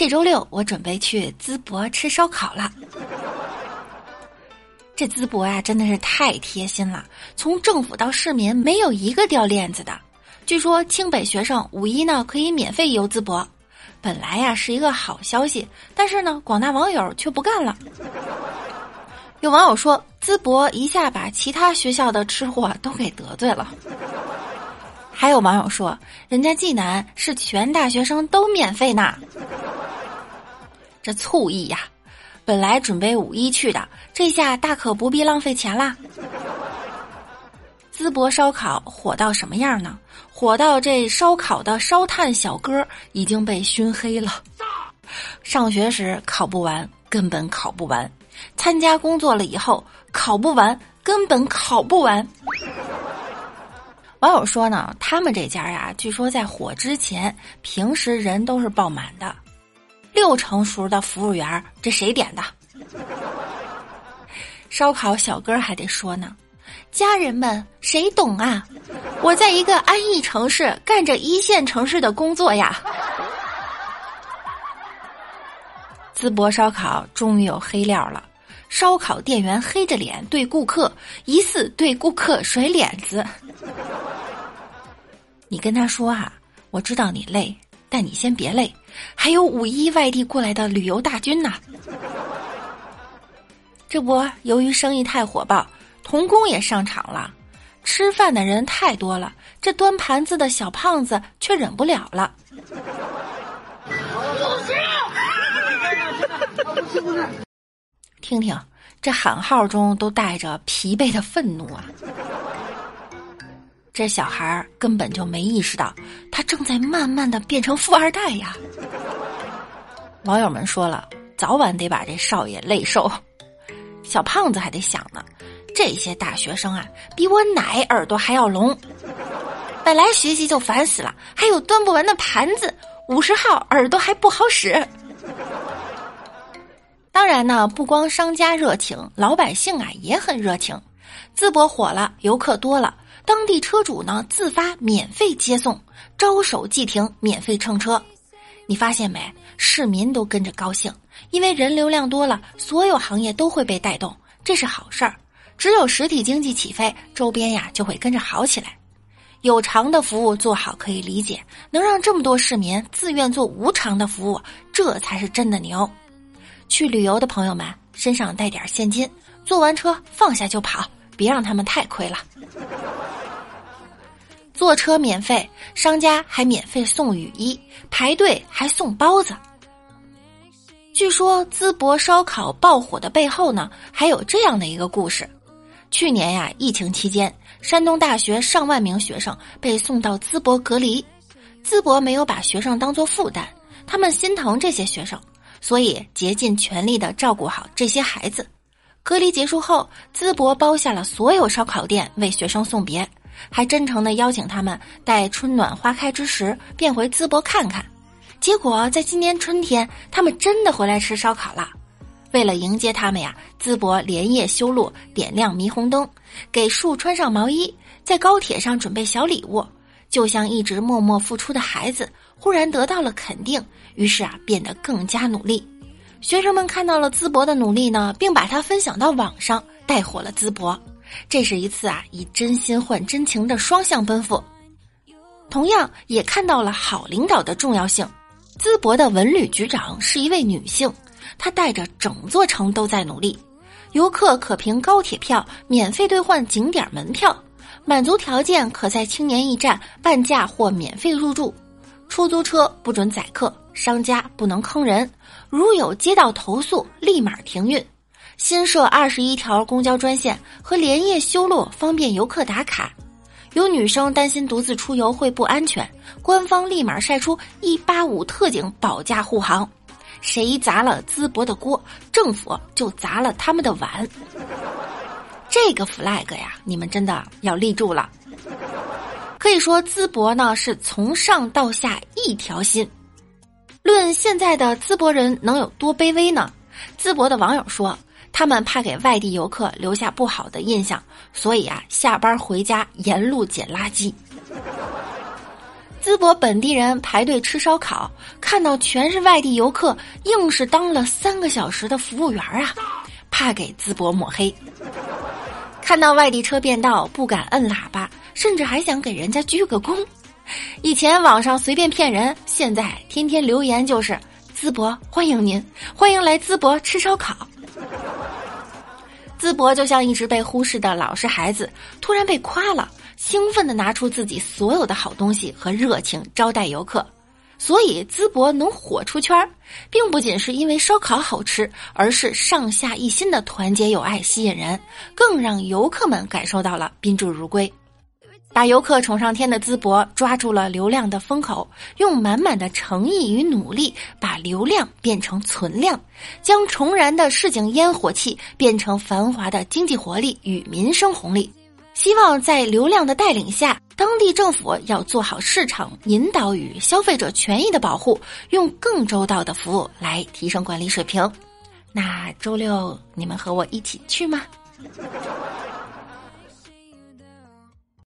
这周六我准备去淄博吃烧烤了。这淄博呀，真的是太贴心了，从政府到市民没有一个掉链子的。据说清北学生五一呢可以免费游淄博，本来呀是一个好消息，但是呢广大网友却不干了。有网友说，淄博一下把其他学校的吃货都给得罪了。还有网友说，人家济南是全大学生都免费呢。这醋意呀，本来准备五一去的，这下大可不必浪费钱啦。淄博烧烤火到什么样呢？火到这烧烤的烧炭小哥已经被熏黑了。上学时考不完，根本考不完；参加工作了以后，考不完，根本考不完。网友说呢，他们这家呀，据说在火之前，平时人都是爆满的，六成熟的服务员，这谁点的？烧烤小哥还得说呢，家人们谁懂啊？我在一个安逸城市干着一线城市的工作呀。淄博烧烤终于有黑料了，烧烤店员黑着脸对顾客，疑似对顾客甩脸子。你跟他说啊，我知道你累，但你先别累，还有五一外地过来的旅游大军呢。这不，由于生意太火爆，童工也上场了。吃饭的人太多了，这端盘子的小胖子却忍不了了。不行听听，这喊号中都带着疲惫的愤怒啊！这小孩根本就没意识到，他正在慢慢的变成富二代呀。网友们说了，早晚得把这少爷累瘦。小胖子还得想呢，这些大学生啊，比我奶耳朵还要聋。本来学习就烦死了，还有端不完的盘子，五十号耳朵还不好使。当然呢，不光商家热情，老百姓啊也很热情。淄博火了，游客多了。当地车主呢自发免费接送，招手即停，免费乘车。你发现没？市民都跟着高兴，因为人流量多了，所有行业都会被带动，这是好事儿。只有实体经济起飞，周边呀就会跟着好起来。有偿的服务做好可以理解，能让这么多市民自愿做无偿的服务，这才是真的牛。去旅游的朋友们身上带点现金，坐完车放下就跑，别让他们太亏了。坐车免费，商家还免费送雨衣，排队还送包子。据说淄博烧烤爆火的背后呢，还有这样的一个故事：去年呀，疫情期间，山东大学上万名学生被送到淄博隔离，淄博没有把学生当做负担，他们心疼这些学生，所以竭尽全力的照顾好这些孩子。隔离结束后，淄博包下了所有烧烤店为学生送别。还真诚的邀请他们待春暖花开之时便回淄博看看，结果在今年春天，他们真的回来吃烧烤了。为了迎接他们呀，淄博连夜修路、点亮霓虹灯，给树穿上毛衣，在高铁上准备小礼物，就像一直默默付出的孩子忽然得到了肯定，于是啊变得更加努力。学生们看到了淄博的努力呢，并把它分享到网上，带火了淄博。这是一次啊，以真心换真情的双向奔赴，同样也看到了好领导的重要性。淄博的文旅局长是一位女性，她带着整座城都在努力。游客可凭高铁票免费兑换景点门票，满足条件可在青年驿站半价或免费入住。出租车不准载客，商家不能坑人，如有接到投诉，立马停运。新设二十一条公交专线和连夜修路，方便游客打卡。有女生担心独自出游会不安全，官方立马晒出一八五特警保驾护航。谁砸了淄博的锅，政府就砸了他们的碗。这个 flag 呀，你们真的要立住了。可以说，淄博呢是从上到下一条心。论现在的淄博人能有多卑微呢？淄博的网友说。他们怕给外地游客留下不好的印象，所以啊，下班回家沿路捡垃圾。淄博本地人排队吃烧烤，看到全是外地游客，硬是当了三个小时的服务员啊，怕给淄博抹黑。看到外地车变道，不敢摁喇叭，甚至还想给人家鞠个躬。以前网上随便骗人，现在天天留言就是“淄博欢迎您，欢迎来淄博吃烧烤”。淄博就像一直被忽视的老实孩子，突然被夸了，兴奋地拿出自己所有的好东西和热情招待游客。所以淄博能火出圈，并不仅是因为烧烤好吃，而是上下一心的团结友爱吸引人，更让游客们感受到了宾至如归。把游客宠上天的淄博抓住了流量的风口，用满满的诚意与努力把流量变成存量，将重燃的市井烟火气变成繁华的经济活力与民生红利。希望在流量的带领下，当地政府要做好市场引导与消费者权益的保护，用更周到的服务来提升管理水平。那周六你们和我一起去吗？